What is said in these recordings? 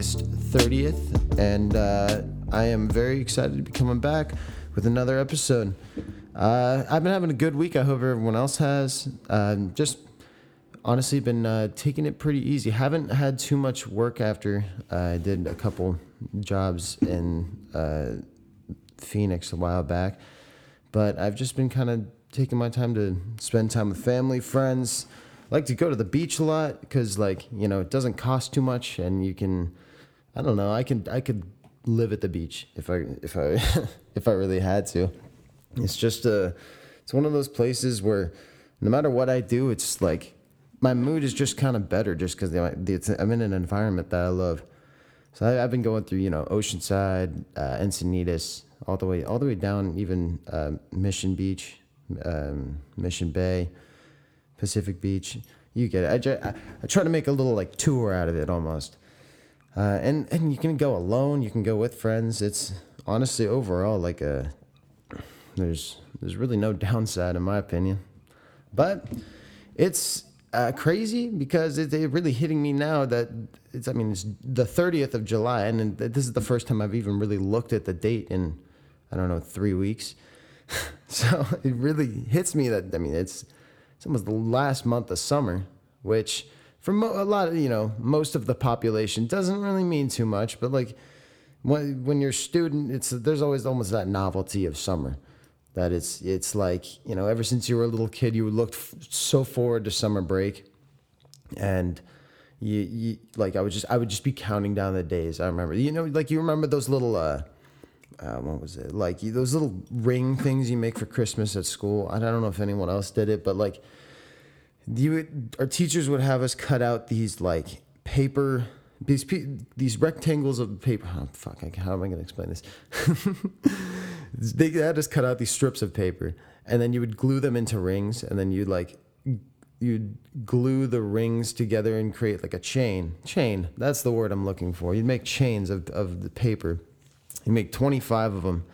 August 30th, and uh, I am very excited to be coming back with another episode. Uh, I've been having a good week. I hope everyone else has. Uh, just honestly been uh, taking it pretty easy. Haven't had too much work after I did a couple jobs in uh, Phoenix a while back, but I've just been kind of taking my time to spend time with family, friends. I like to go to the beach a lot because, like, you know, it doesn't cost too much, and you can. I don't know. I can. I could live at the beach if I if I if I really had to. It's just a. It's one of those places where, no matter what I do, it's like my mood is just kind of better just because I'm in an environment that I love. So I, have been going through, you know, Oceanside, uh, Encinitas, all the way, all the way down, even uh, Mission Beach, um, Mission Bay, Pacific Beach. You get it. I, I, I, try to make a little like tour out of it almost. Uh, and and you can go alone. You can go with friends. It's honestly overall like a. There's there's really no downside in my opinion, but it's uh, crazy because it's it really hitting me now that it's I mean it's the 30th of July and this is the first time I've even really looked at the date in I don't know three weeks so it really hits me that I mean it's it's almost the last month of summer which for mo- a lot of you know most of the population doesn't really mean too much but like when when you're a student it's there's always almost that novelty of summer. That it's it's like you know ever since you were a little kid you looked f- so forward to summer break. And you, you like I would just I would just be counting down the days. I remember you know like you remember those little uh, uh what was it? Like those little ring things you make for Christmas at school? I don't know if anyone else did it but like you our teachers would have us cut out these like paper these these rectangles of paper. Oh, fuck! How am I going to explain this? they had us cut out these strips of paper, and then you would glue them into rings, and then you'd like you'd glue the rings together and create like a chain. Chain. That's the word I'm looking for. You'd make chains of of the paper. You make 25 of them,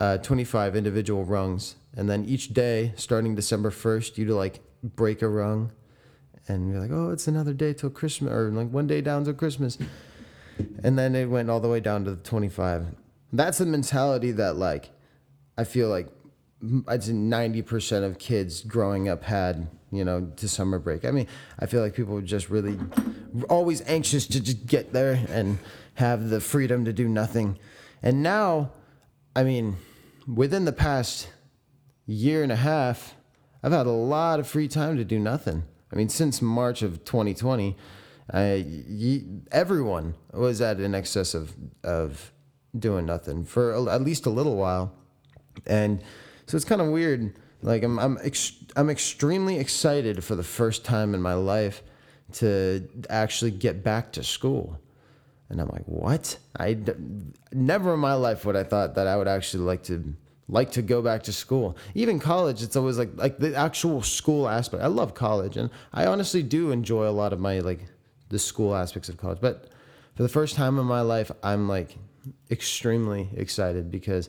uh, 25 individual rungs, and then each day, starting December 1st, you'd like break a rung and you're like, oh, it's another day till Christmas, or like one day down till Christmas, and then it went all the way down to the 25. That's the mentality that like I feel like I'd say 90% of kids growing up had, you know, to summer break. I mean, I feel like people were just really always anxious to just get there and have the freedom to do nothing. And now, I mean, within the past year and a half, I've had a lot of free time to do nothing. I mean, since March of 2020, uh, everyone was at an excess of, of doing nothing for a, at least a little while. And so it's kind of weird. Like I'm, I'm, ex- I'm extremely excited for the first time in my life to actually get back to school. And I'm like, what? I never in my life would I thought that I would actually like to like to go back to school. Even college, it's always like like the actual school aspect. I love college, and I honestly do enjoy a lot of my like the school aspects of college. But for the first time in my life, I'm like extremely excited because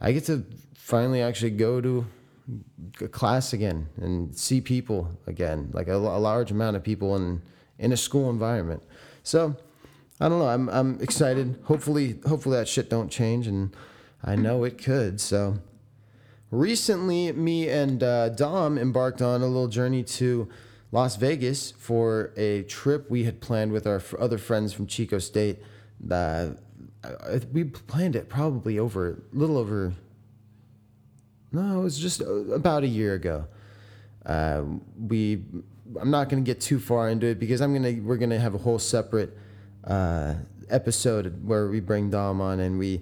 I get to finally actually go to a class again and see people again, like a, a large amount of people in in a school environment. So I don't know. I'm I'm excited. Hopefully, hopefully that shit don't change and I know it could. So recently, me and uh, Dom embarked on a little journey to Las Vegas for a trip we had planned with our other friends from Chico State. Uh, we planned it probably over a little over. No, it was just uh, about a year ago. Uh, we, I'm not going to get too far into it because I'm gonna we're gonna have a whole separate uh, episode where we bring Dom on and we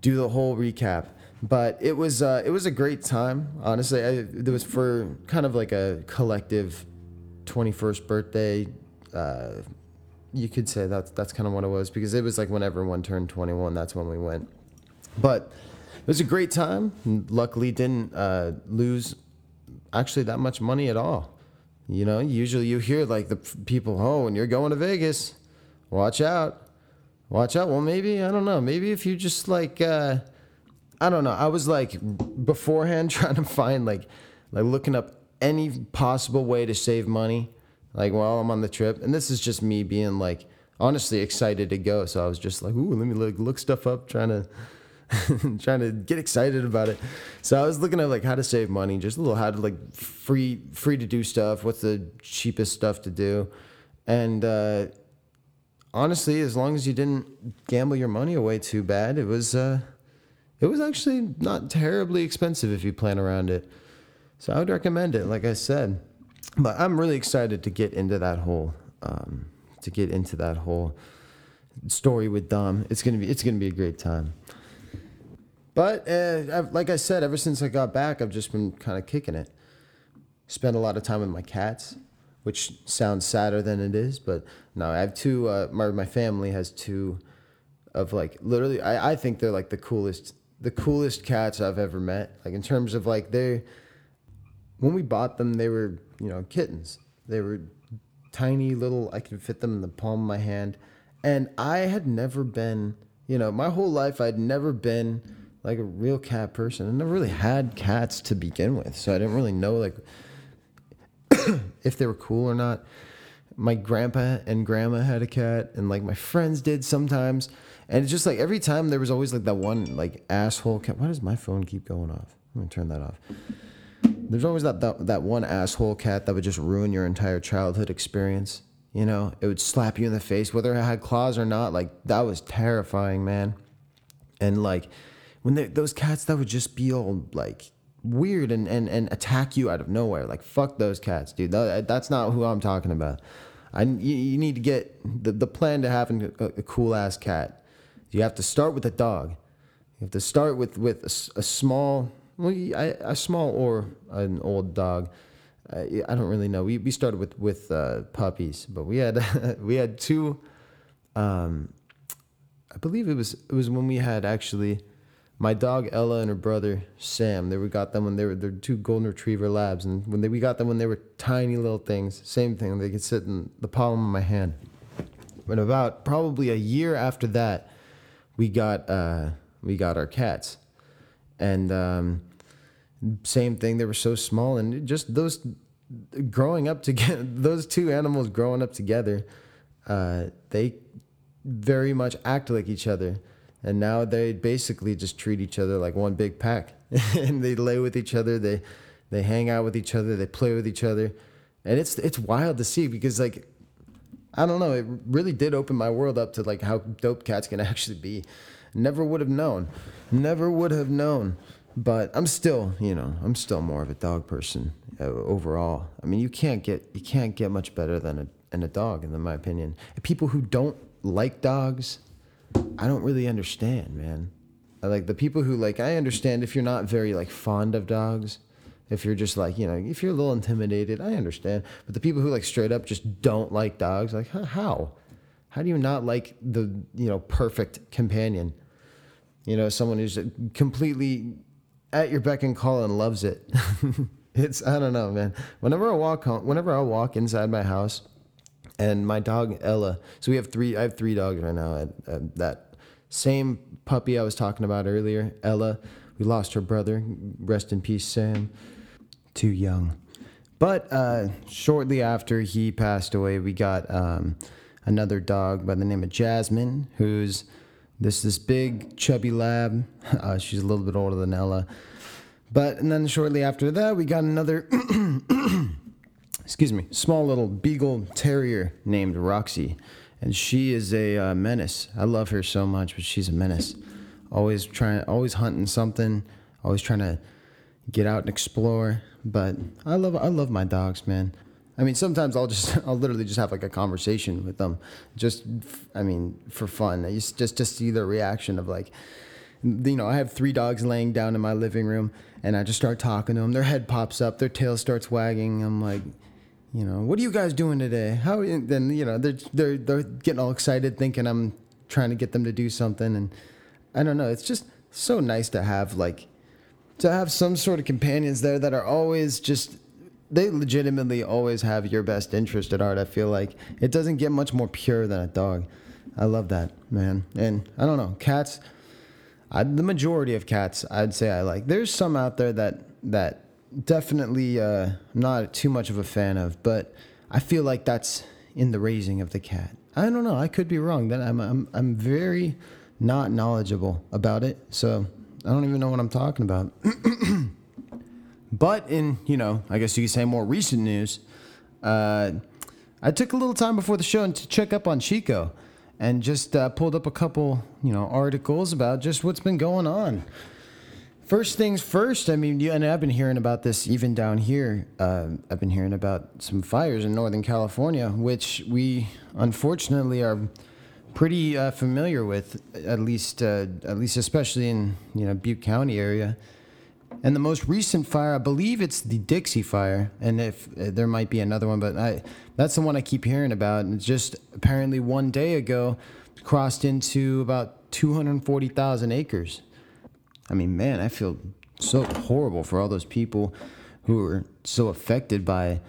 do the whole recap. But it was uh, it was a great time. Honestly, I, it was for kind of like a collective 21st birthday. Uh, you could say that's that's kind of what it was because it was like when everyone turned 21. That's when we went. But it was a great time. Luckily, didn't uh, lose actually that much money at all. You know, usually you hear like the people, oh, when you're going to Vegas, watch out. Watch out. Well, maybe I don't know. Maybe if you just like, uh, I don't know. I was like beforehand trying to find like, like looking up any possible way to save money. like while I'm on the trip. And this is just me being like honestly excited to go. So I was just like, ooh, let me look, look stuff up, trying to trying to get excited about it. So I was looking at like how to save money, just a little how to like free free to do stuff. What's the cheapest stuff to do? And uh, honestly, as long as you didn't gamble your money away too bad, it was uh, it was actually not terribly expensive if you plan around it. So I would recommend it, like I said. But I'm really excited to get into that whole um, to get into that whole story with Dom. It's gonna be it's gonna be a great time. But uh, like I said, ever since I got back, I've just been kind of kicking it. Spent a lot of time with my cats, which sounds sadder than it is, but no, I have two. Uh, my my family has two of like literally. I, I think they're like the coolest the coolest cats I've ever met. Like in terms of like they when we bought them, they were you know kittens. They were tiny little. I could fit them in the palm of my hand, and I had never been. You know, my whole life I'd never been like a real cat person. I never really had cats to begin with, so I didn't really know like if they were cool or not. My grandpa and grandma had a cat, and like my friends did sometimes. And it's just like every time there was always like that one like asshole cat. Why does my phone keep going off? I'm gonna turn that off. There's always that, that that one asshole cat that would just ruin your entire childhood experience. You know, it would slap you in the face, whether it had claws or not. Like that was terrifying, man. And like when those cats that would just be all like weird and, and, and attack you out of nowhere. Like fuck those cats, dude. That, that's not who I'm talking about. I you, you need to get the, the plan to having a, a cool ass cat. You have to start with a dog. You have to start with with a, a small, well, a small or an old dog. Uh, I don't really know. We we started with with uh, puppies, but we had we had two. Um, I believe it was it was when we had actually my dog Ella and her brother Sam. They we got them when they were they're two golden retriever labs, and when they we got them when they were tiny little things. Same thing. They could sit in the palm of my hand. But about probably a year after that, we got uh, we got our cats, and um, same thing. They were so small, and just those growing up together, those two animals growing up together, uh, they very much act like each other and now they basically just treat each other like one big pack. And they lay with each other they they hang out with each other they play with each other. And it's it's wild to see because like i don't know it really did open my world up to like how dope cats can actually be. Never would have known. Never would have known. But i'm still you know i'm still more of a dog person uh, overall. I mean you can't get you can't get much better than a, than a dog in my opinion. People who don't like dogs I don't really understand, man. I like the people who like I understand if you're not very like fond of dogs, if you're just like, you know, if you're a little intimidated, I understand. But the people who like straight up just don't like dogs, like how? How do you not like the, you know, perfect companion? You know, someone who's completely at your beck and call and loves it. it's I don't know, man. Whenever I walk home, whenever I walk inside my house, and my dog Ella. So we have three. I have three dogs right now. that same puppy I was talking about earlier, Ella. We lost her brother. Rest in peace, Sam. Too young. But uh, shortly after he passed away, we got um, another dog by the name of Jasmine, who's this this big chubby lab. Uh, she's a little bit older than Ella. But and then shortly after that, we got another excuse me, small little beagle terrier named Roxy, and she is a uh, menace. I love her so much, but she's a menace. Always trying, always hunting something, always trying to get out and explore. But I love, I love my dogs, man. I mean, sometimes I'll just, I'll literally just have like a conversation with them, just, I mean, for fun. I just, just to see their reaction of like, you know, I have three dogs laying down in my living room, and I just start talking to them. Their head pops up, their tail starts wagging. I'm like, you know, what are you guys doing today? How then you know they're they're they're getting all excited, thinking I'm trying to get them to do something, and I don't know. It's just so nice to have like to have some sort of companions there that are always just they legitimately always have your best interest at heart. I feel like it doesn't get much more pure than a dog. I love that man, and I don't know cats. I, the majority of cats, I'd say I like. There's some out there that that definitely uh, not too much of a fan of, but I feel like that's in the raising of the cat. I don't know. I could be wrong. Then I'm I'm I'm very not knowledgeable about it. So I don't even know what I'm talking about. but in you know, I guess you could say more recent news. Uh, I took a little time before the show to check up on Chico, and just uh, pulled up a couple you know articles about just what's been going on. First things first, I mean, you, and I've been hearing about this even down here. Uh, I've been hearing about some fires in Northern California, which we unfortunately are pretty uh, familiar with, at least, uh, at least especially in you know Butte County area. And the most recent fire, I believe it's the Dixie Fire, and if uh, there might be another one, but I that's the one I keep hearing about. And just apparently one day ago crossed into about 240,000 acres. I mean, man, I feel so horrible for all those people who are so affected by,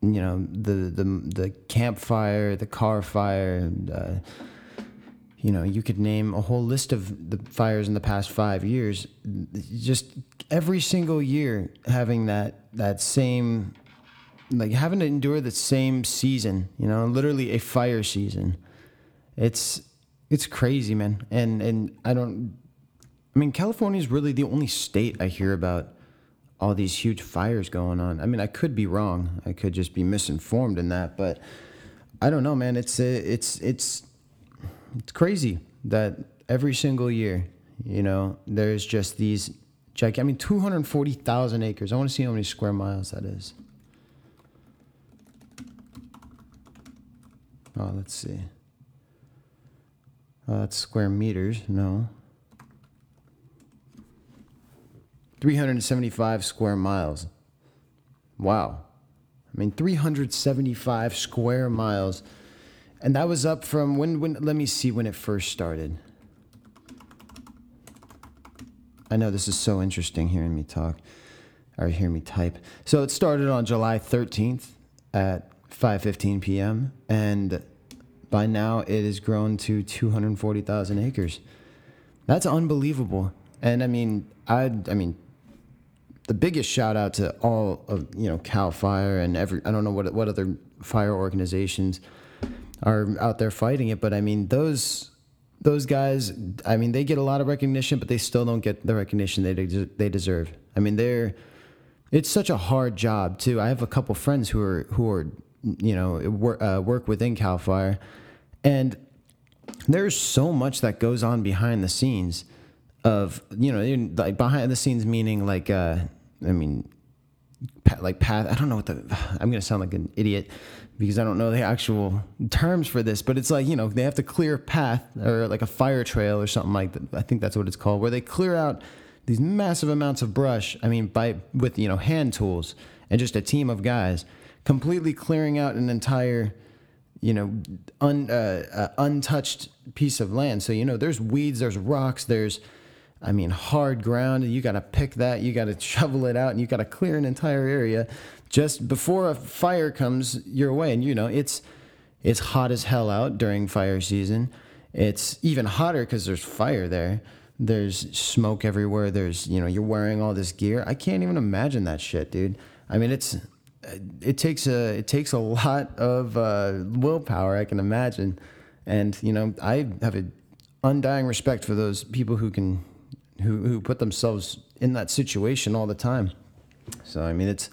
you know, the the the Camp Fire, the Carr Fire. Uh, you know, you could name a whole list of the fires in the past five years. Just every single year having that that same, like having to endure the same season. You know, literally a fire season. It's it's crazy, man. And and I don't I mean, California is really the only state I hear about all these huge fires going on. I mean, I could be wrong. I could just be misinformed in that, but I don't know, man. It's it's it's it's crazy that every single year, you know, there's just these gigantic. I mean, two hundred forty thousand acres. I want to see how many square miles that is. Oh, let's see. Oh, that's square meters. No. 375 square miles. Wow. I mean, 375 square miles. And that was up from when, when, let me see when it first started. I know this is so interesting hearing me talk or hearing me type. So it started on July 13th at 5:15 p.m. and by now it has grown to 240,000 acres. That's unbelievable. And I mean, I I mean, the biggest shout out to all of you know Cal Fire and every I don't know what what other fire organizations are out there fighting it, but I mean those those guys. I mean they get a lot of recognition, but they still don't get the recognition they de- they deserve. I mean they're it's such a hard job too. I have a couple friends who are who are you know work, uh, work within Cal Fire, and there's so much that goes on behind the scenes of you know like behind the scenes meaning like uh i mean like path i don't know what the i'm gonna sound like an idiot because i don't know the actual terms for this but it's like you know they have to clear a path or like a fire trail or something like that i think that's what it's called where they clear out these massive amounts of brush i mean by with you know hand tools and just a team of guys completely clearing out an entire you know un, uh, uh, untouched piece of land. So you know there's weeds there's rocks there's I mean, hard ground. You got to pick that. You got to shovel it out, and you got to clear an entire area just before a fire comes your way. And you know, it's it's hot as hell out during fire season. It's even hotter because there's fire there. There's smoke everywhere. There's you know, you're wearing all this gear. I can't even imagine that shit, dude. I mean, it's it takes a it takes a lot of uh, willpower. I can imagine, and you know, I have an undying respect for those people who can who who put themselves in that situation all the time. So I mean, it's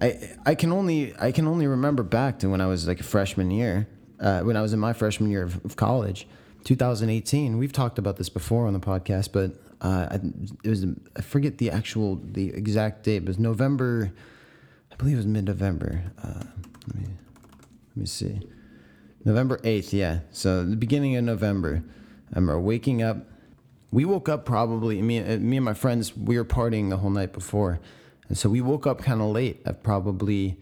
I I can only I can only remember back to when I was like a freshman year, uh, when I was in my freshman year of, of, college, 2018. We've talked about this before on the podcast, but uh, I, it was I forget the actual the exact date, but it was November. I believe it was mid November. Uh, let me let me see. November 8th, yeah. So the beginning of November. I remember waking up we woke up probably me, uh, me and my friends we were partying the whole night before. And so we woke up kind of late at probably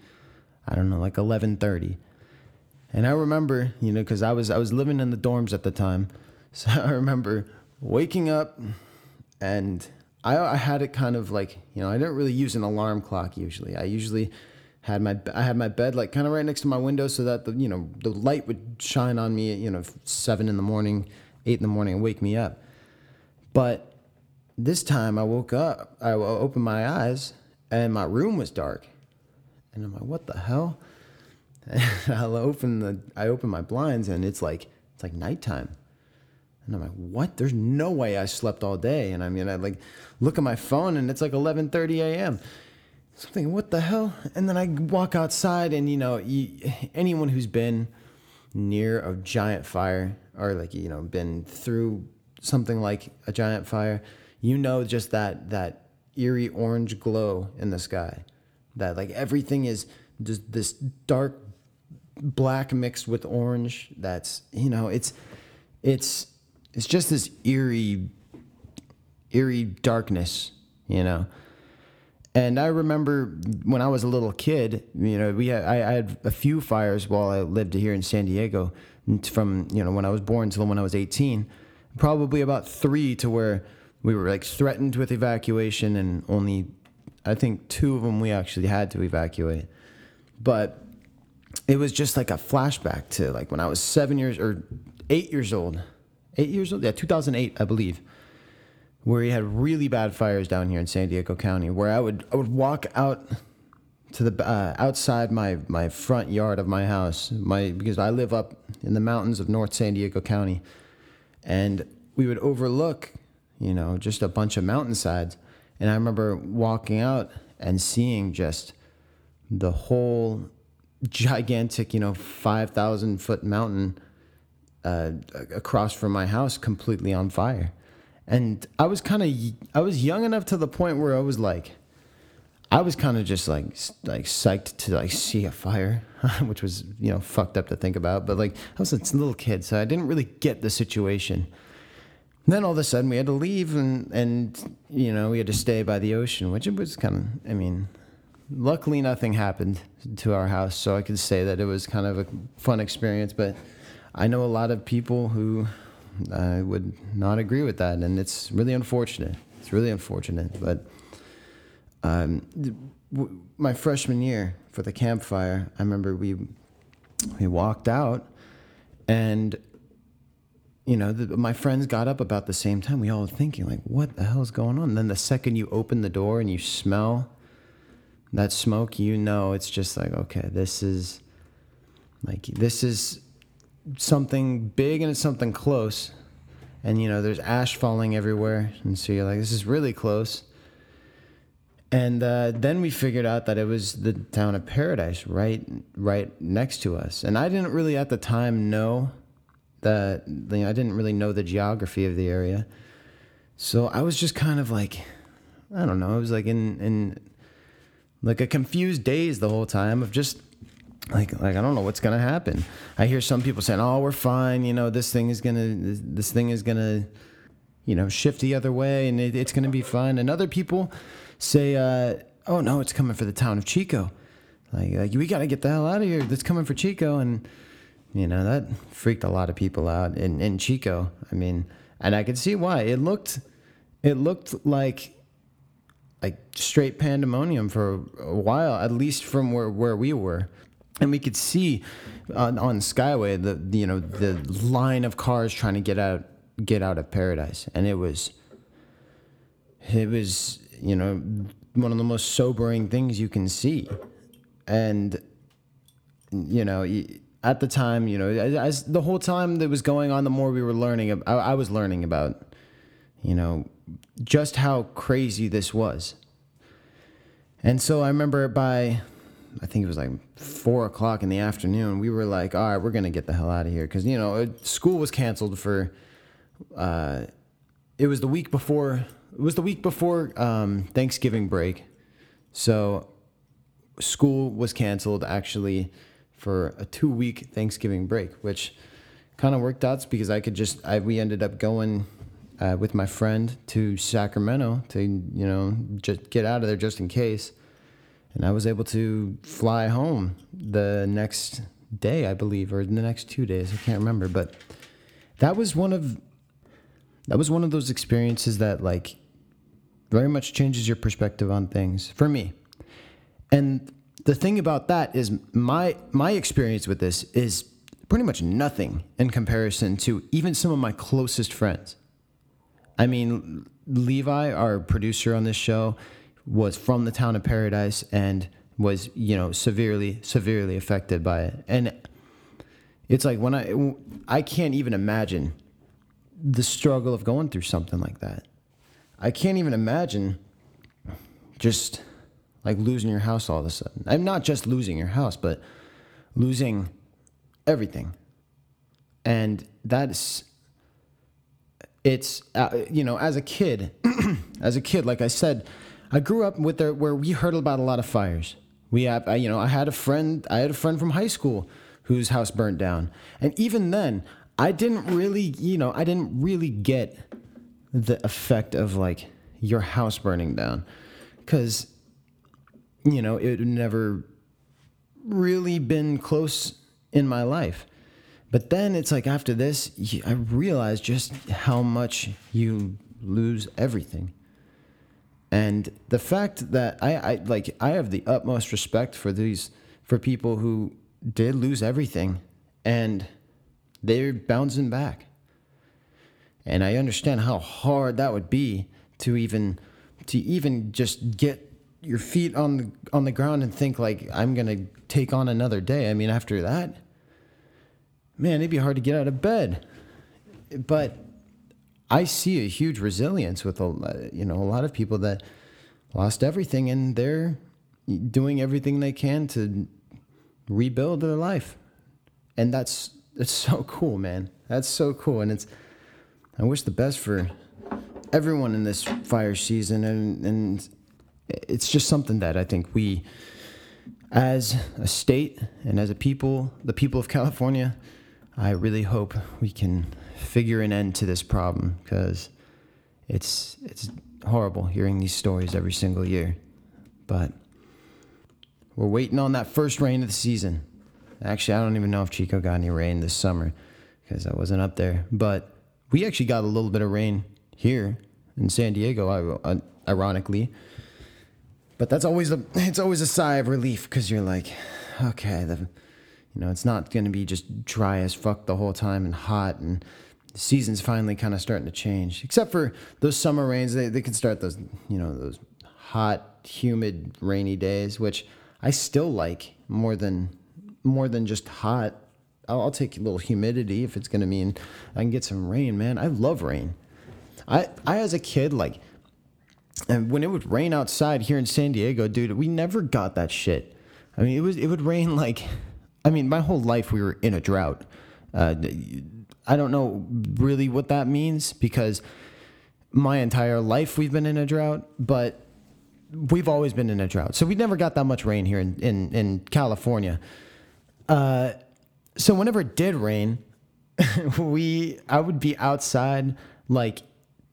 i don't know like 11.30 and i remember you know because i was i was living in the dorms at the time. So i remember waking up and I, I had it kind of like you know i didn't really use an alarm clock usually. I usually had my I had my bed like kind of right next to my window so that the you know the light would shine on me at, you know seven in the morning eight in the morning and wake me up but this time I woke up, I opened my eyes, and my room was dark. And I'm like, what the hell? And I'll open the I open my blinds and it's like it's like nighttime. And I'm like, what? There's no way I slept all day. And I mean, I like look at my phone and it's like 11:30 a.m. So I'm thinking, what the hell? And then I walk outside and you know, you, anyone who's been near a giant fire or like you know been through something like a giant fire, you know just that that eerie orange glow in the sky. That like everything is just this dark black mixed with orange. That's you know, it's it's it's just this eerie eerie darkness, you know. And I remember when I was a little kid, you know, we had, I, I had a few fires while I lived here in San Diego, from you know when I was born till when I was 18, probably about three to where we were like threatened with evacuation, and only I think two of them we actually had to evacuate. But it was just like a flashback to like when I was seven years or eight years old, eight years old, yeah, 2008, I believe. Where he had really bad fires down here in San Diego County, where I would I would walk out to the uh, outside my my front yard of my house, my because I live up in the mountains of North San Diego County, and we would overlook, you know, just a bunch of mountainsides, and I remember walking out and seeing just the whole gigantic, you know, five thousand foot mountain uh, across from my house completely on fire. And I was kind of I was young enough to the point where I was like I was kind of just like like psyched to like see a fire, which was you know fucked up to think about. But like I was a little kid, so I didn't really get the situation. And then all of a sudden we had to leave, and and you know we had to stay by the ocean, which it was kind of I mean, luckily nothing happened to our house, so I could say that it was kind of a fun experience. But I know a lot of people who I would not agree with that, and it's really unfortunate. It's really unfortunate, but um, w- my freshman year for the Camp Fire, I remember we we walked out, and you know, the, my friends got up about the same time. We all were thinking, like, what the hell is going on? And then the second you open the door and you smell that smoke, you know it's just like, okay, this is like this is something big and it's something close. And you know, there's ash falling everywhere, and so you're like, this is really close. And uh, then we figured out that it was the town of Paradise, right, right next to us. And I didn't really at the time know that you know, I didn't really know the geography of the area, so I was just kind of like, I don't know, I was like in in like a confused daze the whole time of just like like I don't know what's gonna happen. I hear some people saying, "Oh, we're fine. You know, this thing is gonna this thing is gonna, you know, shift the other way, and it, it's gonna be fine." And other people say, uh, "Oh no, it's coming for the town of Chico. Like, like we gotta get the hell out of here. That's coming for Chico." And you know that freaked a lot of people out in in Chico. I mean, and I could see why. It looked it looked like like straight pandemonium for a while, at least from where where we were and we could see on, on Skyway the you know the line of cars trying to get out get out of paradise, and it was it was you know one of the most sobering things you can see, and you know at the time you know as the whole time that was going on, the more we were learning, I, I was learning about you know just how crazy this was, and so I remember by I think it was like four o'clock in the afternoon. We were like, all right, we're gonna get the hell out of here because you know school was canceled for. Uh, it was the week before. It was the week before um, Thanksgiving break, so school was canceled actually for a two week Thanksgiving break, which kind of worked out because I could just I, we ended up going uh, with my friend to Sacramento to you know just get out of there just in case and I was able to fly home the next day, I believe, or the next two days. I can't remember, but that was one of that was one of those experiences that like very much changes your perspective on things for me. And the thing about that is my my experience with this is pretty much nothing in comparison to even some of my closest friends. I mean, Levi, our producer on this show, was from the town of Paradise, and was you know severely severely affected by it, and it's like when I I can't even imagine the struggle of going through something like that. I can't even imagine just like losing your house all of a sudden. I'm not just losing your house, but losing everything. And that's it's uh, you know as a kid as a kid like i said i grew up with where we heard about a lot of fires we have I, you know i had a friend i had a friend from high school whose house burnt down and even then i didn't really you know i didn't really get the effect of like your house burning down because you know it never really been close in my life but then it's like after this, I realized just how much you lose everything. And the fact that I, I like I have the utmost respect for these for people who did lose everything and they're bouncing back. And I understand how hard that would be to even to even just get your feet on the on the ground and think like I'm going to take on another day. I mean after that, man, it'd be hard to get out of bed. But I see a huge resilience with a you know a lot of people that lost everything and they're doing everything they can to rebuild their life, and that's it's so cool, man. That's so cool, and it's I wish the best for everyone in this fire season, and and it's just something that I think we, as a state and as a people, the people of California I really hope we can figure an end to this problem because it's it's horrible hearing these stories every single year. But we're waiting on that first rain of the season. Actually, I don't even know if Chico got any rain this summer because I wasn't up there. But we actually got a little bit of rain here in San Diego, ironically. But that's always a it's always a sigh of relief because you're like, okay, the you know, it's not going to be just dry as fuck the whole time and hot and the season's finally kind of starting to change. Except for those summer rains, they, they can start those, you know, those hot, humid, rainy days, which I still like more than more than just hot. I'll, I'll take a little humidity if it's going to mean I can get some rain, man. I love rain. I I as a kid like and when it would rain outside here in San Diego, dude, we never got that shit. I mean, it was it would rain like I mean, my whole life we were in a drought. Uh, I don't know really what that means because my entire life we've been in a drought, but we've always been in a drought. So we never got that much rain here in, in, in California. Uh, so whenever it did rain, we I would be outside like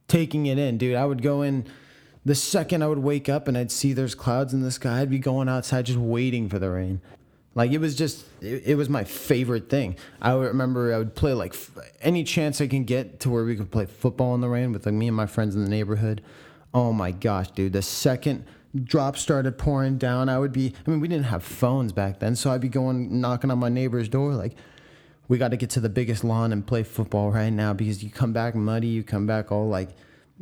taking it in, dude. I would go in the second I would wake up and I'd see there's clouds in the sky, I'd be going outside just waiting for the rain. Like it was just, it, it, was my favorite thing. I remember I would play like f- any chance I can get to where we could play football in the rain with like me and my friends in the neighborhood. Oh my gosh, dude! The second drops started pouring down, I would be. I mean, we didn't have phones back then, so I'd be going knocking on my neighbor's door like, "We got to get to the biggest lawn and play football right now because you come back muddy, you come back all like,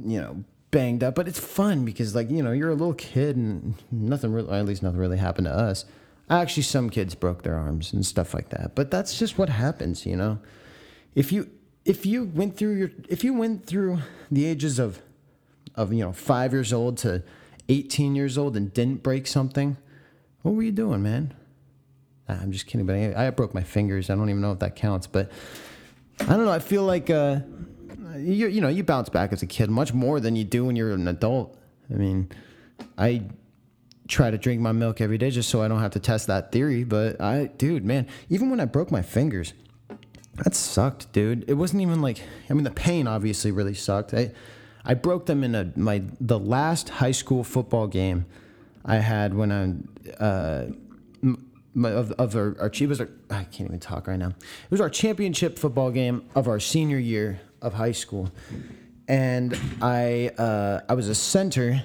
you know, banged up, but it's fun because like you know you're a little kid and nothing really, at least nothing really happened to us." Actually, some kids broke their arms and stuff like that. But that's just what happens, you know. If you if you went through your if you went through the ages of of you know five years old to 18 years old and didn't break something, what were you doing, man? I'm just kidding, but I, I, broke my fingers. I don't even know if that counts, but I don't know. I feel like uh, you you know you bounce back as a kid much more than you do when you're an adult. I mean, I try to drink my milk every day just so I don't have to test that theory. But I, dude, man, even when I broke my fingers, that sucked, dude. It wasn't even like, I mean, the pain obviously really sucked. I, I broke them in a my the last high school football game I had when I uh, my, of, of our, our it was our, I can't even talk right now. It was our championship football game of our senior year of high school, and I uh, I was a center,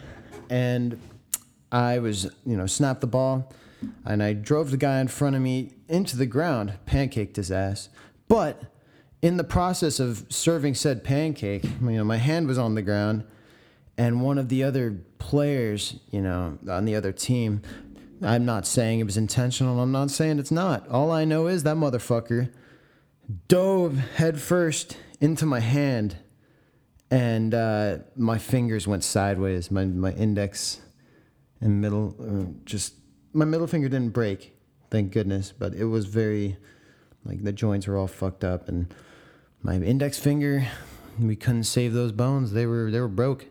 and I was, you know, snapped the ball and I drove the guy in front of me into the ground, pancaked his ass. But in the process of serving said pancake, you know, my hand was on the ground and one of the other players, you know, on the other team I'm not saying it was intentional. I'm not saying it's not. All I know is that motherfucker dove headfirst into my hand, and uh, my fingers went sideways. My my index and middle, uh, just my middle finger didn't break, thank goodness. But it was very, like the joints were all fucked up, and my index finger, we couldn't save those bones. They were they were broke.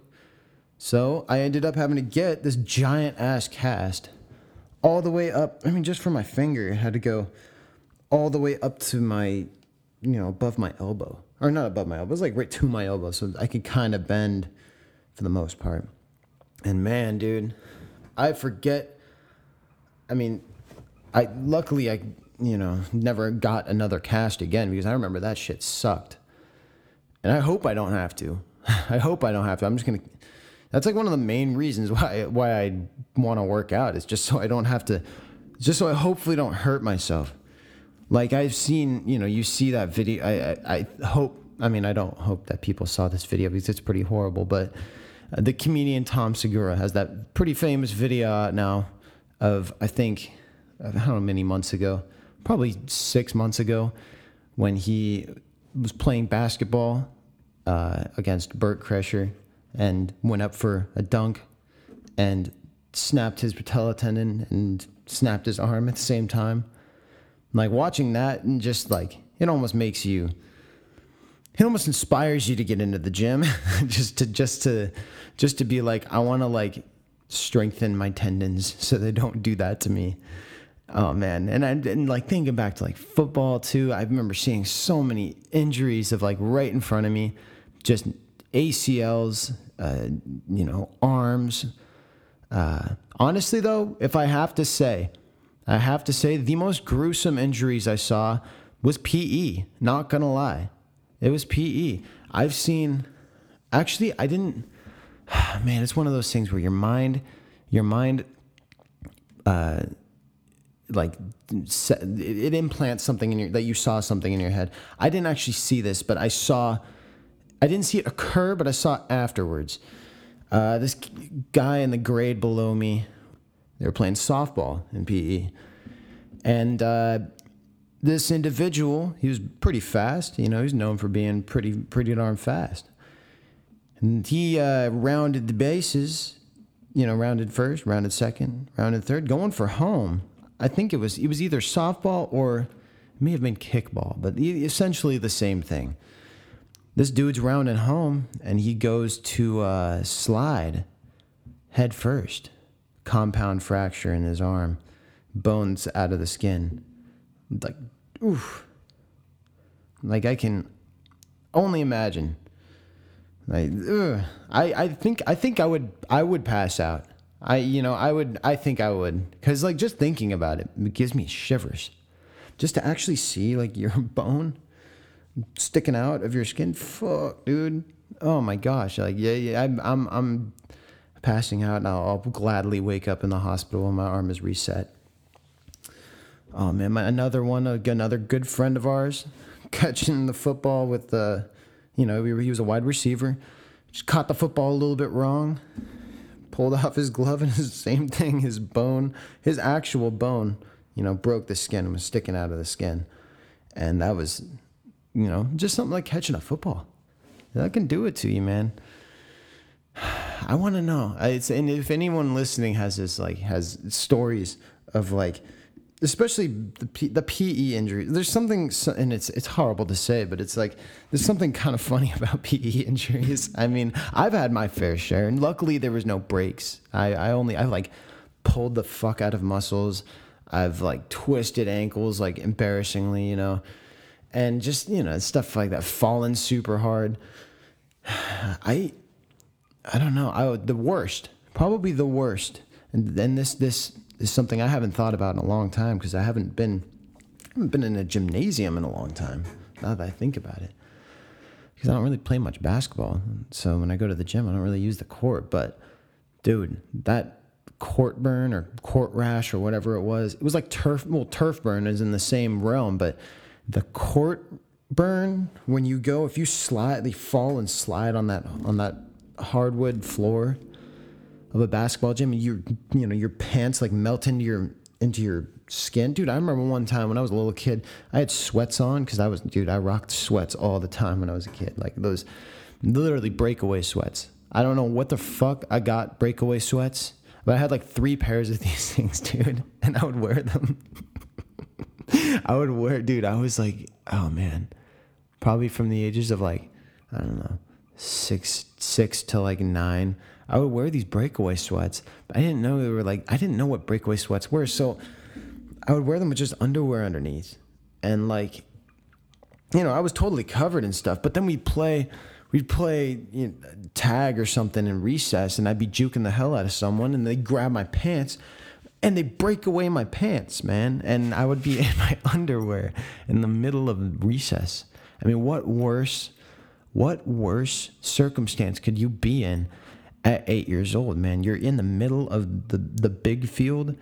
So I ended up having to get this giant ass cast all the way up. I mean, just for my finger, it had to go all the way up to my, you know, above my elbow. Or not above my elbow, it was like right to my elbow. So I could kind of bend for the most part. And man, dude, I forget. I mean, I luckily I, you know, never got another cast again because I remember that shit sucked. And I hope I don't have to. I hope I don't have to. I'm just going to that's like one of the main reasons why why I want to work out. Is just so I don't have to, just so I hopefully don't hurt myself. Like I've seen, you know, you see that video. I I, I hope. I mean, I don't hope that people saw this video because it's pretty horrible. But uh, the comedian Tom Segura has that pretty famous video now of I think I don't know many months ago, probably six months ago, when he was playing basketball uh, against Bert Kreischer and went up for a dunk and snapped his patella tendon and snapped his arm at the same time. Like watching that and just like it almost makes you it almost inspires you to get into the gym just to just to just to be like I want to like strengthen my tendons so they don't do that to me. Oh man, and I and like thinking back to like football too. I remember seeing so many injuries of like right in front of me, just ACLs, uh, you know, arms. Uh, honestly, though, if I have to say, I have to say the most gruesome injuries I saw was PE. Not gonna lie, it was PE. I've seen. Actually, I didn't. Man, it's one of those things where your mind, your mind, uh, like it implants something in your that you saw something in your head. I didn't actually see this, but I saw I didn't see it occur, but I saw it afterwards. Uh, this guy in the grade below me, they were playing softball in PE, and uh, this individual, he was pretty fast. You know, he's known for being pretty pretty darn fast. And he uh, rounded the bases, you know, rounded first, rounded second, rounded third, going for home. I think it was it was either softball or it may have been kickball, but essentially the same thing this dude's rounding home and he goes to uh, slide head first. Compound fracture in his arm, bones out of the skin. Like, oof. Like I can only imagine. Like, ugh. I, I think I think I would I would pass out. I you know I would I think I would because like just thinking about it, it gives me shivers. Just to actually see like your bone sticking out of your skin. Fuck, dude. Oh my gosh. Like, yeah, yeah. I'm, I'm, I'm passing out now. I'll gladly wake up in the hospital when my arm is reset. Oh man, my, another one, another good friend of ours, catching the football with the, you know, he was a wide receiver, just caught the football a little bit wrong, pulled off his glove, and the same thing, his bone, his actual bone, you know, broke the skin and was sticking out of the skin, and that was you know, just something like catching a football. That can do it to you, man. I want to know. It's, and if anyone listening has this, like, has stories of like, especially the P, the PE injury. There's something, and it's it's horrible to say, but it's like there's something kind of funny about PE injuries. I mean, I've had my fair share, and luckily there was no breaks. I I only I like pulled the fuck out of muscles. I've like twisted ankles, like embarrassingly, you know and just you know stuff like that Fallen super hard i i don't know i the worst probably the worst and then this this is something i haven't thought about in a long time because i haven't been I haven't been in a gymnasium in a long time now that i think about it because i don't really play much basketball so when i go to the gym i don't really use the court but dude that court burn or court rash or whatever it was it was like turf well turf burn is in the same realm but the court burn when you go if you slide, they fall and slide on that on that hardwood floor. Of a basketball gym and your you know your pants like melt into your into your skin. Dude i remember one time when i was a little kid i had sweats on because i was dude i rocked sweats all the time when i was a kid. Like those literally breakaway sweats. I don't know what the fuck i got breakaway sweats but i had like three pairs of these things dude and i would wear them. I would wear dude i was like oh man probably from the ages of like i don't know six six to like nine I would wear these breakaway sweats. I didn't know they were like I didn't know what breakaway sweats were, so I would wear them with just underwear underneath, and like, you know, I was totally covered and stuff. But then we'd play, we'd play you know, tag or something in recess, and I'd be juking the hell out of someone, and they grab my pants. And they break away my pants, man. And I would be in my underwear in the middle of recess. I mean, what worse, what worse circumstance could you be in at eight years old, man. You're in the middle of the, the big field,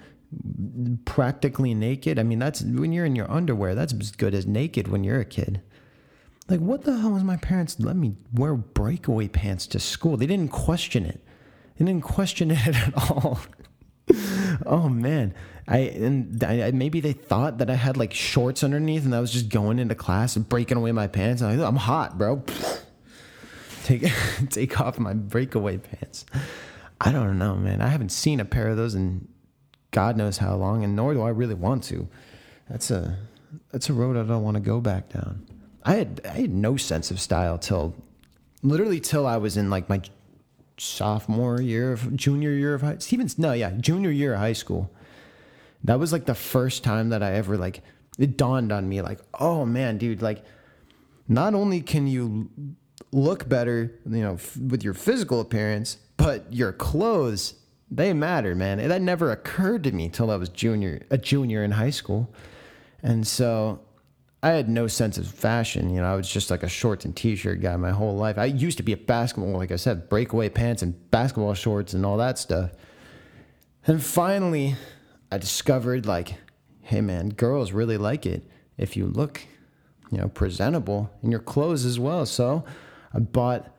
practically naked. I mean, that's when you're in your underwear, that's as good as naked when you're a kid. Like, what the hell was my parents let me wear breakaway pants to school? They didn't question it. They didn't question it at all. oh man, I and I, maybe they thought that I had like shorts underneath, and I was just going into class and breaking away my pants. I'm, like, I'm hot, bro take take off my breakaway pants. I don't know, man. I haven't seen a pair of those in God knows how long, and nor do I really want to. That's a that's a road I don't want to go back down. I had I had no sense of style till literally till I was in like my sophomore year of junior year of high Stevens no yeah junior year of high school. That was like the first time that I ever like it dawned on me like oh man dude like not only can you look better, you know, f- with your physical appearance, but your clothes they matter, man. And that never occurred to me till I was junior, a junior in high school, and so I had no sense of fashion. You know, I was just like a shorts and t-shirt guy my whole life. I used to be a basketball, like I said, breakaway pants and basketball shorts and all that stuff. And finally, I discovered like, hey man, girls really like it if you look, you know, presentable in your clothes as well. So I bought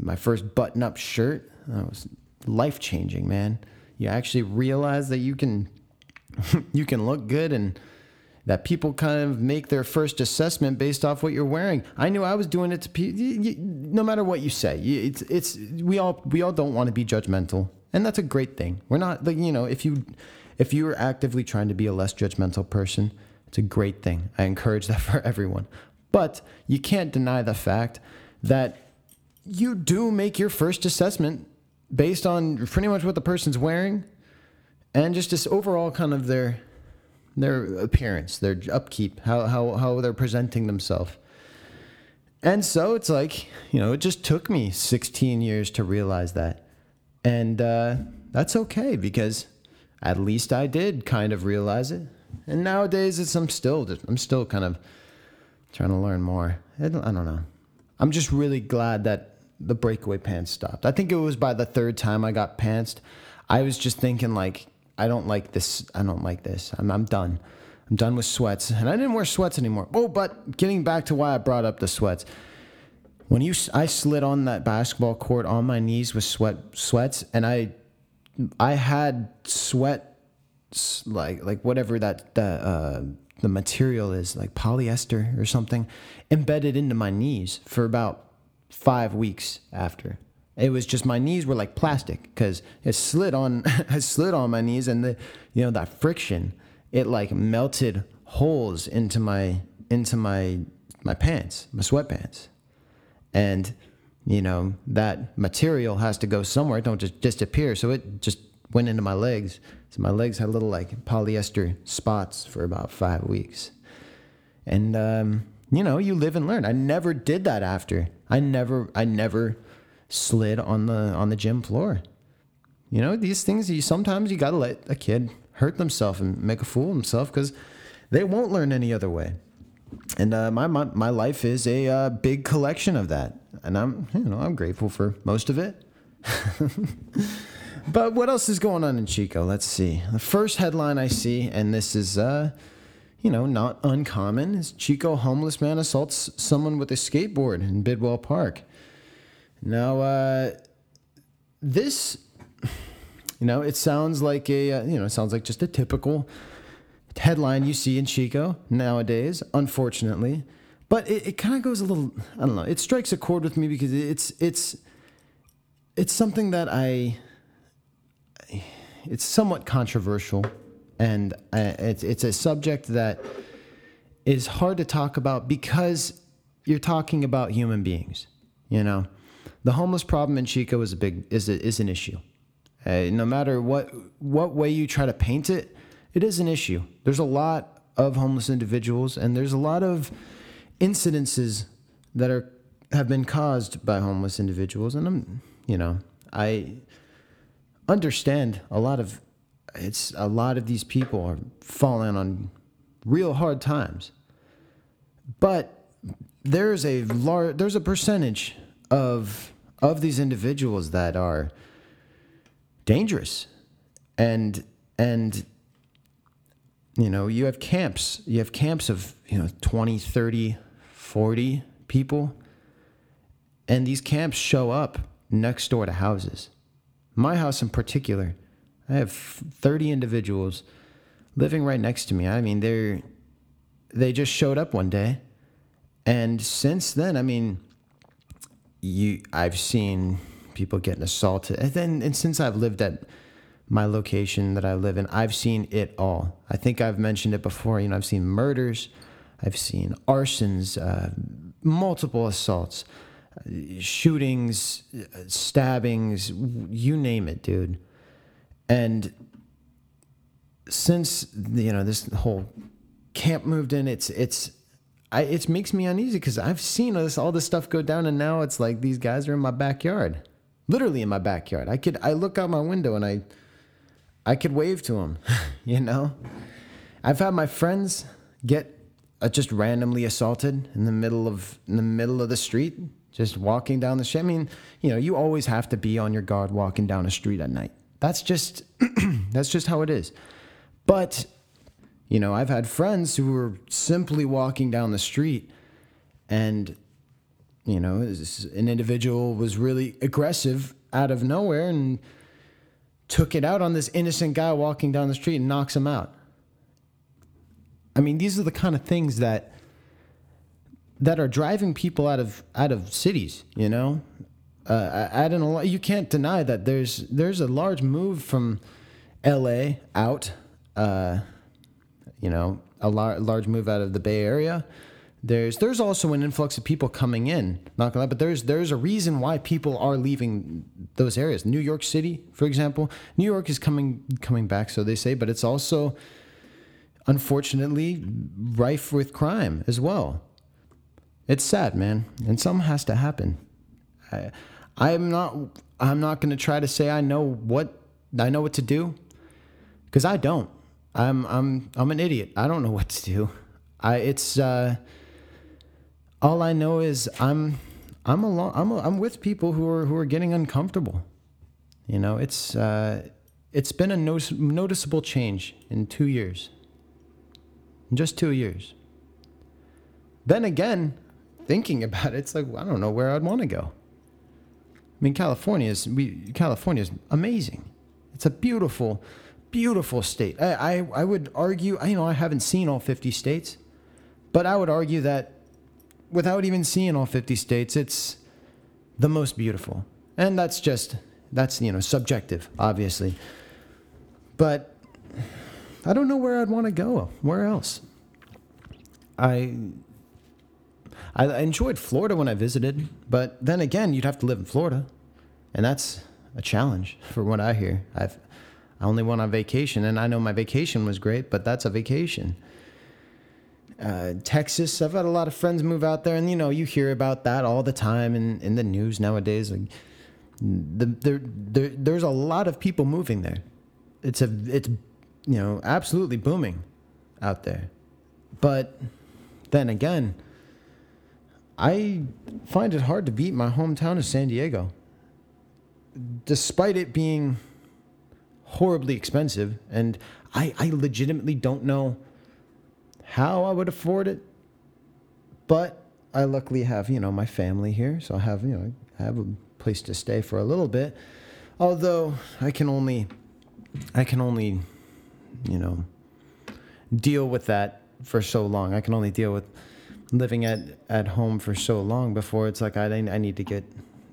my first button up shirt. That was life changing, man. You actually realize that you can you can look good and that people kind of make their first assessment based off what you're wearing. I knew I was doing it to people. No matter what you say, it's it's we all we all don't want to be judgmental, and that's a great thing. We're not like you know if you if you are actively trying to be a less judgmental person, it's a great thing. I encourage that for everyone. But you can't deny the fact that you do make your first assessment based on pretty much what the person's wearing and just this overall kind of their their appearance, their upkeep, how how how they're presenting themselves. And so it's like, you know, it just took me 16 years to realize that. And uh, that's okay because at least I did kind of realize it. And nowadays it's I'm still I'm still kind of trying to learn more. I don't, I don't know. I'm just really glad that the breakaway pants stopped. I think it was by the third time I got pantsed. I was just thinking like, I don't like this. I don't like this. I'm, I'm done. I'm done with sweats, and I didn't wear sweats anymore. Oh, but getting back to why I brought up the sweats. When you, I slid on that basketball court on my knees with sweat sweats, and I, I had sweat, like like whatever that that uh, the material is like polyester or something embedded into my knees for about five weeks after. It was just my knees were like plastic because it slid on, it slid on my knees, and the, you know, that friction, it like melted holes into my into my my pants, my sweatpants, and you know that material has to go somewhere. It don't just disappear. So it just went into my legs. So my legs had little like polyester spots for about five weeks. And, um, you know, you live and learn. I never did that after. I never, I never slid on the, on the gym floor. You know, these things, you sometimes you got to let a kid hurt themselves and make a fool of himself because they won't learn any other way. And uh, my, my my life is a uh, big collection of that, and I'm you know I'm grateful for most of it. But what else is going on in Chico? Let's see. The first headline I see, and this is, uh, you know, not uncommon, is Chico homeless man assaults someone with a skateboard in Bidwell Park. Now, uh, this You know, it sounds like a uh, you know, it sounds like just a typical headline you see in Chico nowadays, unfortunately. But it, it kind of goes a little I don't know, it strikes a chord with me because it's it's it's something that I it's somewhat controversial and uh, it's it's a subject that is hard to talk about because you're talking about human beings, you know. The homeless problem in Chico is a big is a, is an issue. Uh, no matter what what way you try to paint it, it is an issue. There's a lot of homeless individuals, and there's a lot of incidences that are have been caused by homeless individuals. And I'm, you know, I understand a lot of it's a lot of these people are falling on real hard times, but there's a large there's a percentage of of these individuals that are dangerous. And and you know you have camps you have camps of you know 20 30 40 people. And these camps show up next door to houses my house in particular i have 30 individuals living right next to me i mean they're they just showed up one day and since then i mean you i've seen people getting assaulted. And then, and since I've lived at my location that I live in, I've seen it all. I think I've mentioned it before. You know, I've seen murders, I've seen arsons, uh, multiple assaults, shootings, stabbings, you name it, dude. And since you know this whole camp moved in, it's it's I, it makes me uneasy because I've seen all this all this stuff go down, and now it's like these guys are in my backyard literally in my backyard. I could I look out my window and I I could wave to them, you know. I've had my friends get uh, just randomly assaulted in the middle of in the middle of the street, just walking down the street. I mean, you know, you always have to be on your guard walking down a street at night. That's just that's just how it is. But you know, I've had friends who were simply walking down the street and you know, an individual was really aggressive out of nowhere and took it out on this innocent guy walking down the street and knocks him out. I mean, these are the kind of things that that are driving people out of out of cities. You know, uh, I, I don't know. You can't deny that there's there's a large move from L.A. out. Uh, you know, a lar- large move out of the Bay Area. There's there's also an influx of people coming in, not gonna lie, but there's there's a reason why people are leaving those areas. New York City, for example, New York is coming coming back, so they say, but it's also unfortunately rife with crime as well. It's sad, man, and something has to happen. I, I'm not I'm not gonna try to say I know what I know what to do, because I don't. I'm I'm I'm an idiot. I don't know what to do. I it's. Uh, all I know is I'm I'm along I'm I'm with people who are who are getting uncomfortable. You know, it's uh, it's been a notice, noticeable change in two years. In just two years. Then again, thinking about it, it's like I don't know where I'd want to go. I mean, California is we California is amazing. It's a beautiful, beautiful state. I, I I would argue. You know, I haven't seen all fifty states, but I would argue that without even seeing all 50 states, it's the most beautiful. And that's just, that's, you know, subjective, obviously. But I don't know where I'd want to go. Where else? I I enjoyed Florida when I visited, but then again, you'd have to live in Florida, and that's a challenge for what I hear. I've I only went on vacation, and I know my vacation was great, but that's a vacation uh, Texas. I've had a lot of friends move out there, and you know, you hear about that all the time in, in the news nowadays. Like, the, there, there, there's a lot of people moving there. It's a, it's, you know, absolutely booming out there. But then again, I find it hard to beat my hometown of San Diego, despite it being horribly expensive. And I, I legitimately don't know how I would afford it. But I luckily have, you know, my family here, so I have, you know, I have a place to stay for a little bit. Although I can only I can only, you know, deal with that for so long. I can only deal with living at, at home for so long before it's like I, I need to get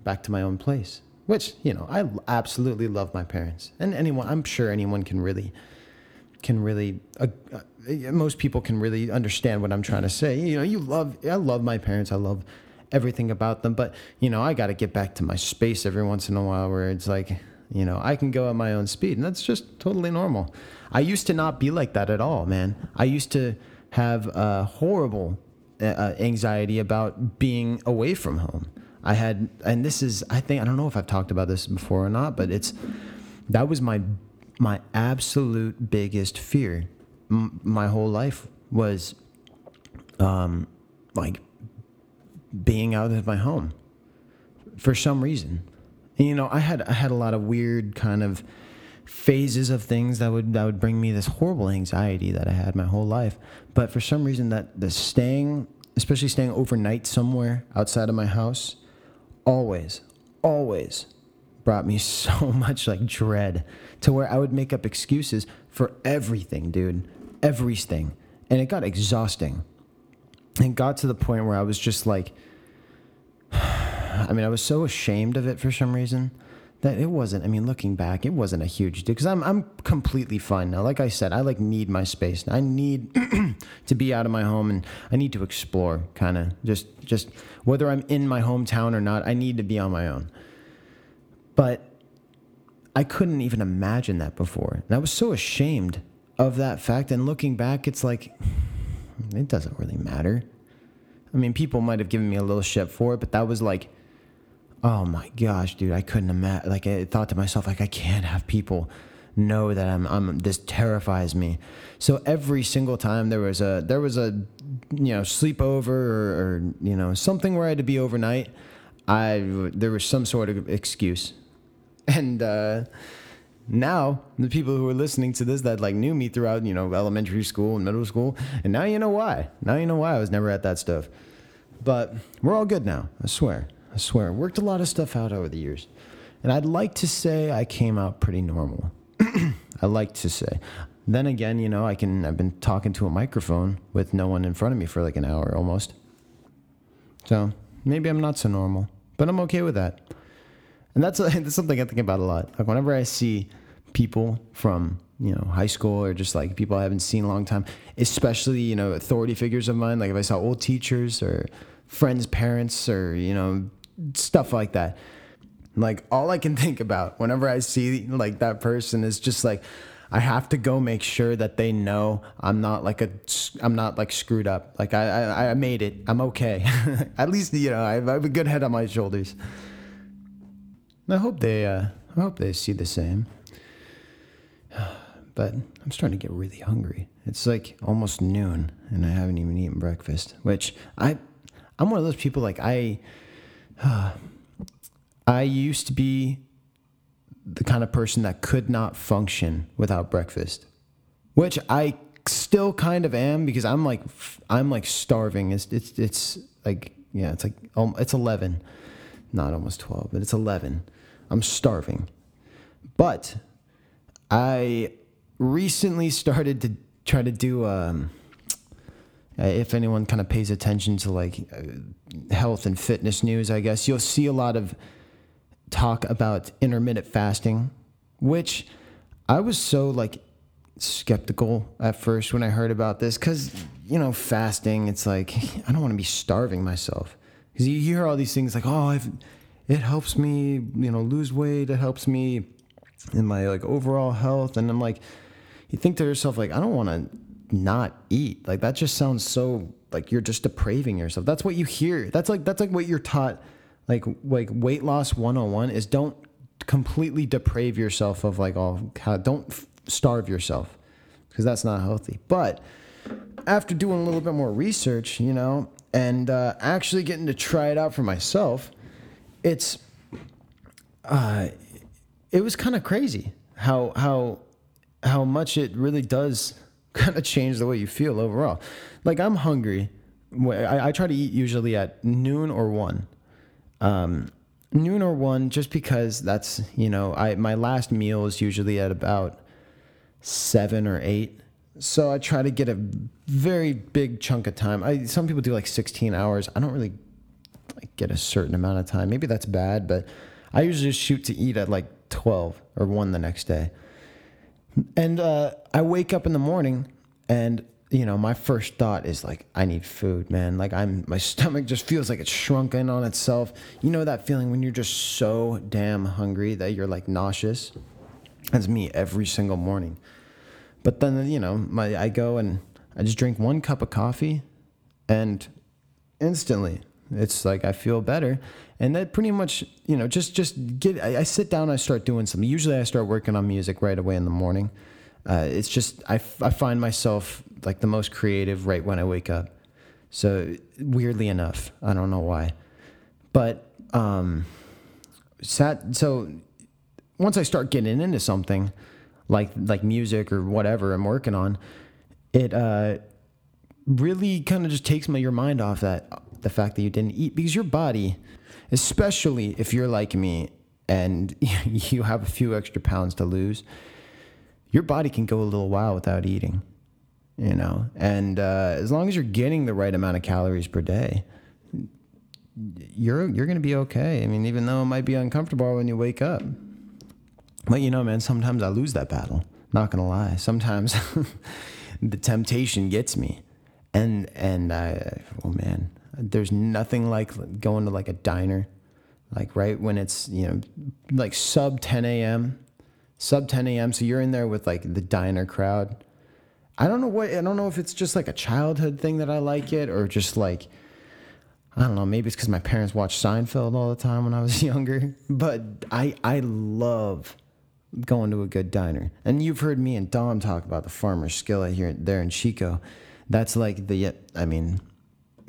back to my own place. Which, you know, I absolutely love my parents. And anyone, I'm sure anyone can really, can really, uh, uh, most people can really understand what I'm trying to say. You know, you love, I love my parents. I love everything about them. But, you know, I got to get back to my space every once in a while where it's like, you know, I can go at my own speed. And that's just totally normal. I used to not be like that at all, man. I used to have a horrible uh, anxiety about being away from home. I had, and this is, I think, I don't know if I've talked about this before or not, but it's, that was my, my absolute biggest fear M- my whole life was, um, like being out of my home for some reason. And, you know, I had, I had a lot of weird kind of phases of things that would, that would bring me this horrible anxiety that I had my whole life. But for some reason that the staying, especially staying overnight somewhere outside of my house, always, always brought me so much like dread to where I would make up excuses for everything, dude. Everything. And it got exhausting. And got to the point where I was just like, I mean, I was so ashamed of it for some reason that it wasn't. I mean, looking back, it wasn't a huge deal because I'm I'm completely fine now. Like I said, I like need my space. I need to be out of my home and I need to explore, kind of just just whether I'm in my hometown or not. I need to be on my own. But I couldn't even imagine that before, and I was so ashamed of that fact. And looking back, it's like it doesn't really matter. I mean, people might have given me a little shit for it, but that was like oh my gosh, dude, I couldn't imagine. Like, I thought to myself, like, I can't have people know that I'm, I'm. This terrifies me. So every single time there was a, there was a, you know, sleepover or, or you know, something where I had to be overnight. I there was some sort of excuse, and uh, now the people who are listening to this that like knew me throughout, you know, elementary school and middle school, and now you know why. Now you know why I was never at that stuff. But we're all good now. I swear. I swear. I Worked a lot of stuff out over the years. And I'd like to say I came out pretty normal. I like to say. Then again, you know, I can I've been talking to a microphone with no one in front of me for like an hour almost. So, maybe I'm not so normal, but I'm okay with that. And that's, that's something I think about a lot. Like whenever I see people from you know high school or just like people I haven't seen a long time, especially you know authority figures of mine. Like if I saw old teachers or friends' parents or you know stuff like that. Like all I can think about whenever I see like that person is just like I have to go make sure that they know I'm not like a I'm not like screwed up. Like I I, I made it. I'm okay. At least you know I have a good head on my shoulders. I hope they uh, I hope they see the same. But I'm starting to get really hungry. It's like almost noon and I haven't even eaten breakfast, which I I'm one of those people like I I used to be the kind of person that could not function without breakfast, which I still kind of am because I'm like I'm like starving. It's it's it's like yeah, it's like it's 11, not almost 12, but it's 11. I'm starving. But I recently started to try to do um if anyone kind of pays attention to like uh, health and fitness news, I guess you'll see a lot of talk about intermittent fasting, which I was so like skeptical at first when I heard about this because you know fasting, it's like I don't want to be starving myself. Because you hear all these things like oh I've, it helps me you know lose weight, it helps me in my like overall health, and I'm like you think to yourself like I don't want to not eat. Like that just sounds so like you're just depraving yourself. That's what you hear. That's like that's like what you're taught. Like like weight loss 101 is don't completely deprave yourself of like all don't starve yourself because that's not healthy. But after doing a little bit more research, you know, and uh, actually getting to try it out for myself, it's uh, it was kind of crazy how how how much it really does kind of change the way you feel overall. Like I'm hungry. I, I try to eat usually at noon or one. Um, noon or one, just because that's you know I my last meal is usually at about seven or eight. So I try to get a very big chunk of time. I some people do like 16 hours. I don't really like get a certain amount of time. Maybe that's bad, but I usually just shoot to eat at like 12 or 1 the next day. And uh, I wake up in the morning and you know, my first thought is like, I need food, man. Like I'm, my stomach just feels like it's shrunken on itself. You know that feeling when you're just so damn hungry that you're like nauseous. That's me every single morning. But then you know, my I go and I just drink one cup of coffee, and instantly it's like I feel better. And that pretty much, you know, just just get. I, I sit down, I start doing something. Usually, I start working on music right away in the morning. Uh, it's just I, I find myself like the most creative right when I wake up. So weirdly enough, I don't know why, but um, sat so once I start getting into something like like music or whatever I'm working on, it uh, really kind of just takes my, your mind off that the fact that you didn't eat because your body, especially if you're like me and you have a few extra pounds to lose, your body can go a little while without eating, you know. And uh, as long as you're getting the right amount of calories per day, you're you're gonna be okay. I mean, even though it might be uncomfortable when you wake up. But you know, man, sometimes I lose that battle. Not gonna lie. Sometimes the temptation gets me, and and I, oh man, there's nothing like going to like a diner, like right when it's you know, like sub 10 a.m., sub 10 a.m. So you're in there with like the diner crowd. I don't know what I don't know if it's just like a childhood thing that I like it or just like I don't know, maybe it's because my parents watched Seinfeld all the time when I was younger. But I I love going to a good diner. And you've heard me and Dom talk about the farmer's skillet here there in Chico. That's like the I mean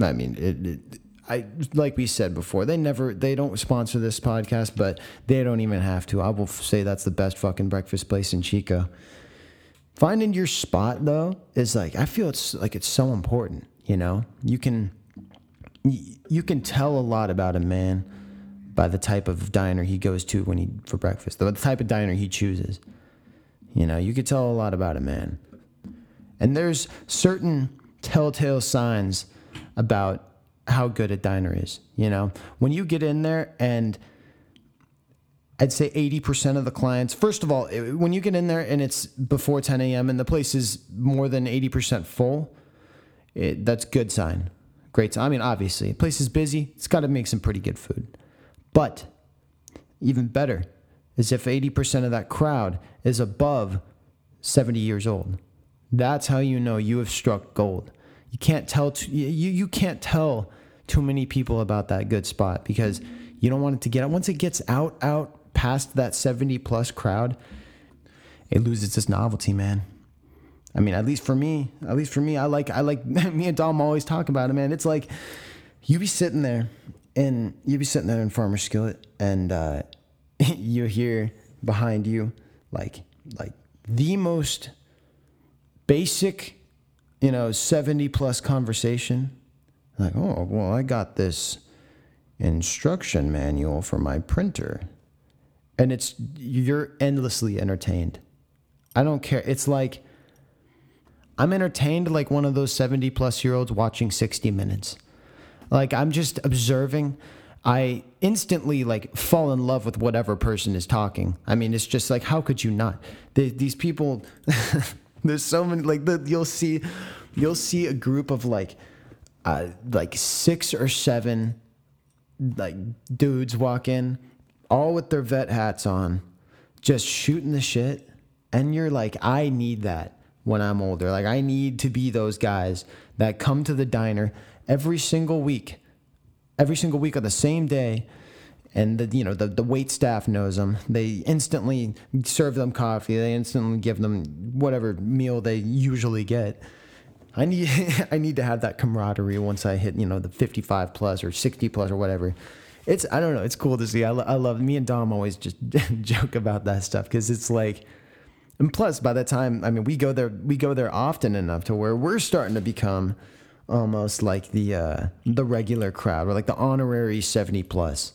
I mean it, it I like we said before, they never they don't sponsor this podcast, but they don't even have to. I will say that's the best fucking breakfast place in Chico. Finding your spot though is like I feel it's like it's so important, you know? You can you can tell a lot about a man by the type of diner he goes to when he for breakfast, the type of diner he chooses. You know, you could tell a lot about a man. And there's certain telltale signs about how good a diner is. You know, when you get in there and I'd say 80% of the clients, first of all, when you get in there and it's before 10 a.m. and the place is more than 80% full, it, that's good sign. Great. Sign. I mean, obviously, the place is busy. It's got to make some pretty good food. But even better is if 80% of that crowd is above 70 years old. That's how you know you have struck gold. You can't tell you you can't tell too many people about that good spot because you don't want it to get out. Once it gets out out past that 70 plus crowd, it loses its novelty, man. I mean, at least for me, at least for me, I like I like me and Dom always talk about it, man. It's like you be sitting there and you be sitting there in Farmer Skillet, and uh, you hear behind you like like the most basic, you know, seventy plus conversation. Like, oh well, I got this instruction manual for my printer, and it's you're endlessly entertained. I don't care. It's like I'm entertained like one of those 70 plus year olds watching 60 minutes. Like I'm just observing. I instantly like fall in love with whatever person is talking. I mean, it's just like how could you not? The, these people, there's so many. Like the, you'll see, you'll see a group of like, uh, like six or seven, like dudes walk in, all with their vet hats on, just shooting the shit, and you're like, I need that when I'm older. Like I need to be those guys that come to the diner every single week, every single week on the same day. And the you know the, the wait staff knows them. They instantly serve them coffee. They instantly give them whatever meal they usually get. I need I need to have that camaraderie once I hit you know the 55 plus or 60 plus or whatever. It's I don't know. It's cool to see. I, I love me and Dom always just joke about that stuff because it's like, and plus by the time I mean we go there we go there often enough to where we're starting to become almost like the uh, the regular crowd or like the honorary 70 plus.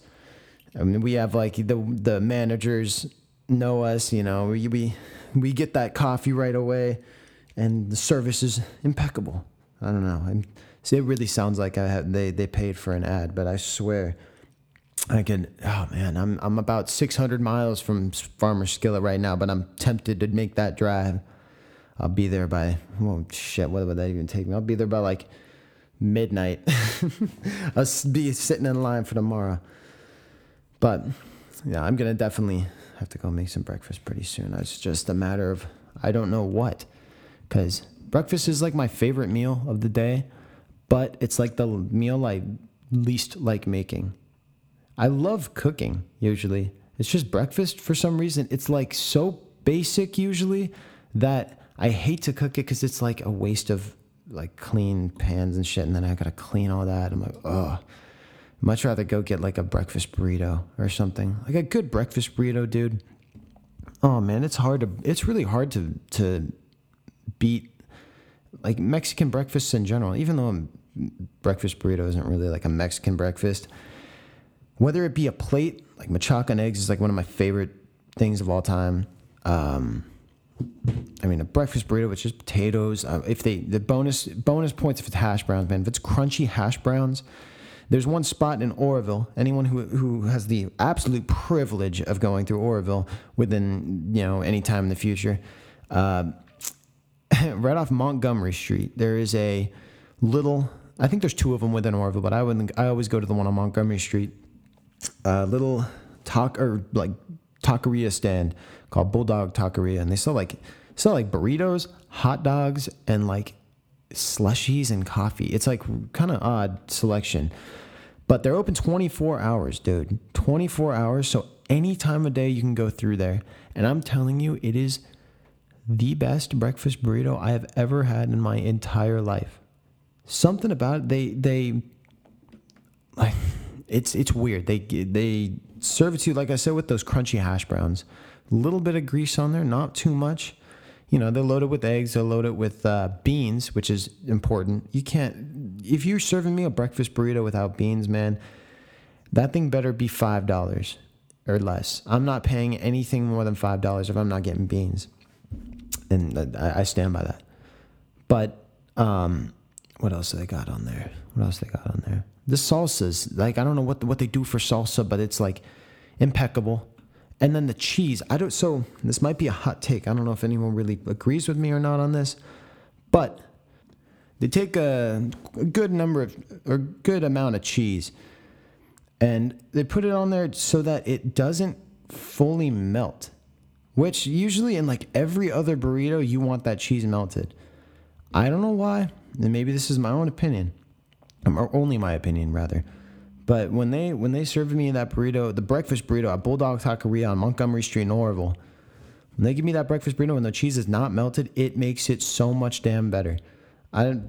I mean, we have like the the managers know us, you know, we we, we get that coffee right away, and the service is impeccable. I don't know. And see, it really sounds like I have, they they paid for an ad, but I swear. I could. Oh man, I'm I'm about 600 miles from Farmer Skillet right now, but I'm tempted to make that drive. I'll be there by. Oh shit! What would that even take me? I'll be there by like midnight. I'll be sitting in line for tomorrow. But yeah, I'm gonna definitely have to go make some breakfast pretty soon. It's just a matter of I don't know what, because breakfast is like my favorite meal of the day, but it's like the meal I least like making. I love cooking usually. It's just breakfast for some reason. It's like so basic usually that I hate to cook it because it's like a waste of like clean pans and shit, and then I gotta clean all that. I'm like, oh, much rather go get like a breakfast burrito or something. Like a good breakfast burrito, dude. Oh man, it's hard to. It's really hard to to beat like Mexican breakfasts in general. Even though a breakfast burrito isn't really like a Mexican breakfast, whether it be a plate like machaca and eggs is like one of my favorite things of all time. Um, I mean, a breakfast burrito with just potatoes. Uh, if they the bonus bonus points if it's hash browns, man. If it's crunchy hash browns, there's one spot in Oroville. Anyone who who has the absolute privilege of going through Oroville within you know any time in the future, uh, right off Montgomery Street, there is a little. I think there's two of them within Oroville, but I would I always go to the one on Montgomery Street. A little talk or like taqueria stand called Bulldog Taqueria, and they sell like sell like burritos, hot dogs, and like slushies and coffee. It's like kind of odd selection. But they're open 24 hours, dude. 24 hours. So any time of day you can go through there. And I'm telling you, it is the best breakfast burrito I have ever had in my entire life. Something about it, they they like it's it's weird. They they serve it to you like I said with those crunchy hash browns. A little bit of grease on there, not too much you know, they're loaded with eggs, they're loaded with uh, beans, which is important. You can't, if you're serving me a breakfast burrito without beans, man, that thing better be $5 or less. I'm not paying anything more than $5 if I'm not getting beans. And I, stand by that. But um, what else they got on there? What else they got on there? The salsas, like I don't know what what they do for salsa, but it's like impeccable. And then the cheese. I don't. So this might be a hot take. I don't know if anyone really agrees with me or not on this, but they take a, a good number of or good amount of cheese, and they put it on there so that it doesn't fully melt. Which usually in like every other burrito, you want that cheese melted. I don't know why, and maybe this is my own opinion, or only my opinion rather. But when they when they served me that burrito, the breakfast burrito at Bulldog Taqueria on Montgomery Street in Oroville, when they give me that breakfast burrito and the cheese is not melted, it makes it so much damn better. I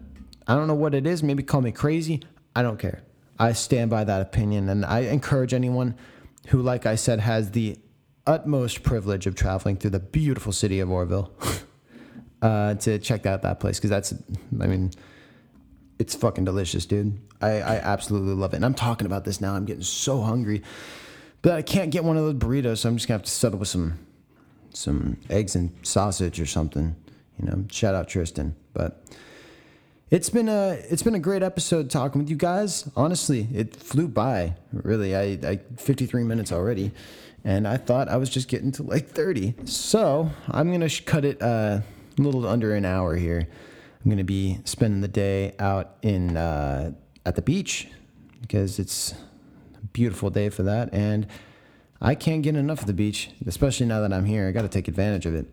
I don't know what it is. Maybe call me crazy. I don't care. I stand by that opinion, and I encourage anyone who, like I said, has the utmost privilege of traveling through the beautiful city of Oroville uh, to check out that place because that's, I mean it's fucking delicious, dude. I, I absolutely love it. And I'm talking about this now. I'm getting so hungry. But I can't get one of those burritos, so I'm just gonna have to settle with some some eggs and sausage or something. You know, shout out Tristan. But it's been a it's been a great episode talking with you guys. Honestly, it flew by. Really, I, I 53 minutes already, and I thought I was just getting to like 30. So I'm gonna cut it uh, a little under an hour here. I'm going to be spending the day out in uh, at the beach because it's a beautiful day for that, and I can't get enough of the beach, especially now that I'm here. I got to take advantage of it.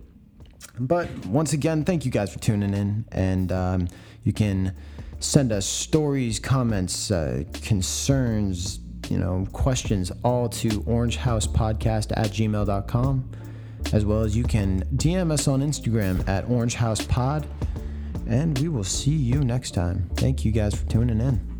But once again, thank you guys for tuning in, and um, you can send us stories, comments, uh, concerns, you know, questions all to orangehousepodcast at gmail.com, as well as you can DM us on Instagram at orangehousepod and we will see you next time. Thank you guys for tuning in.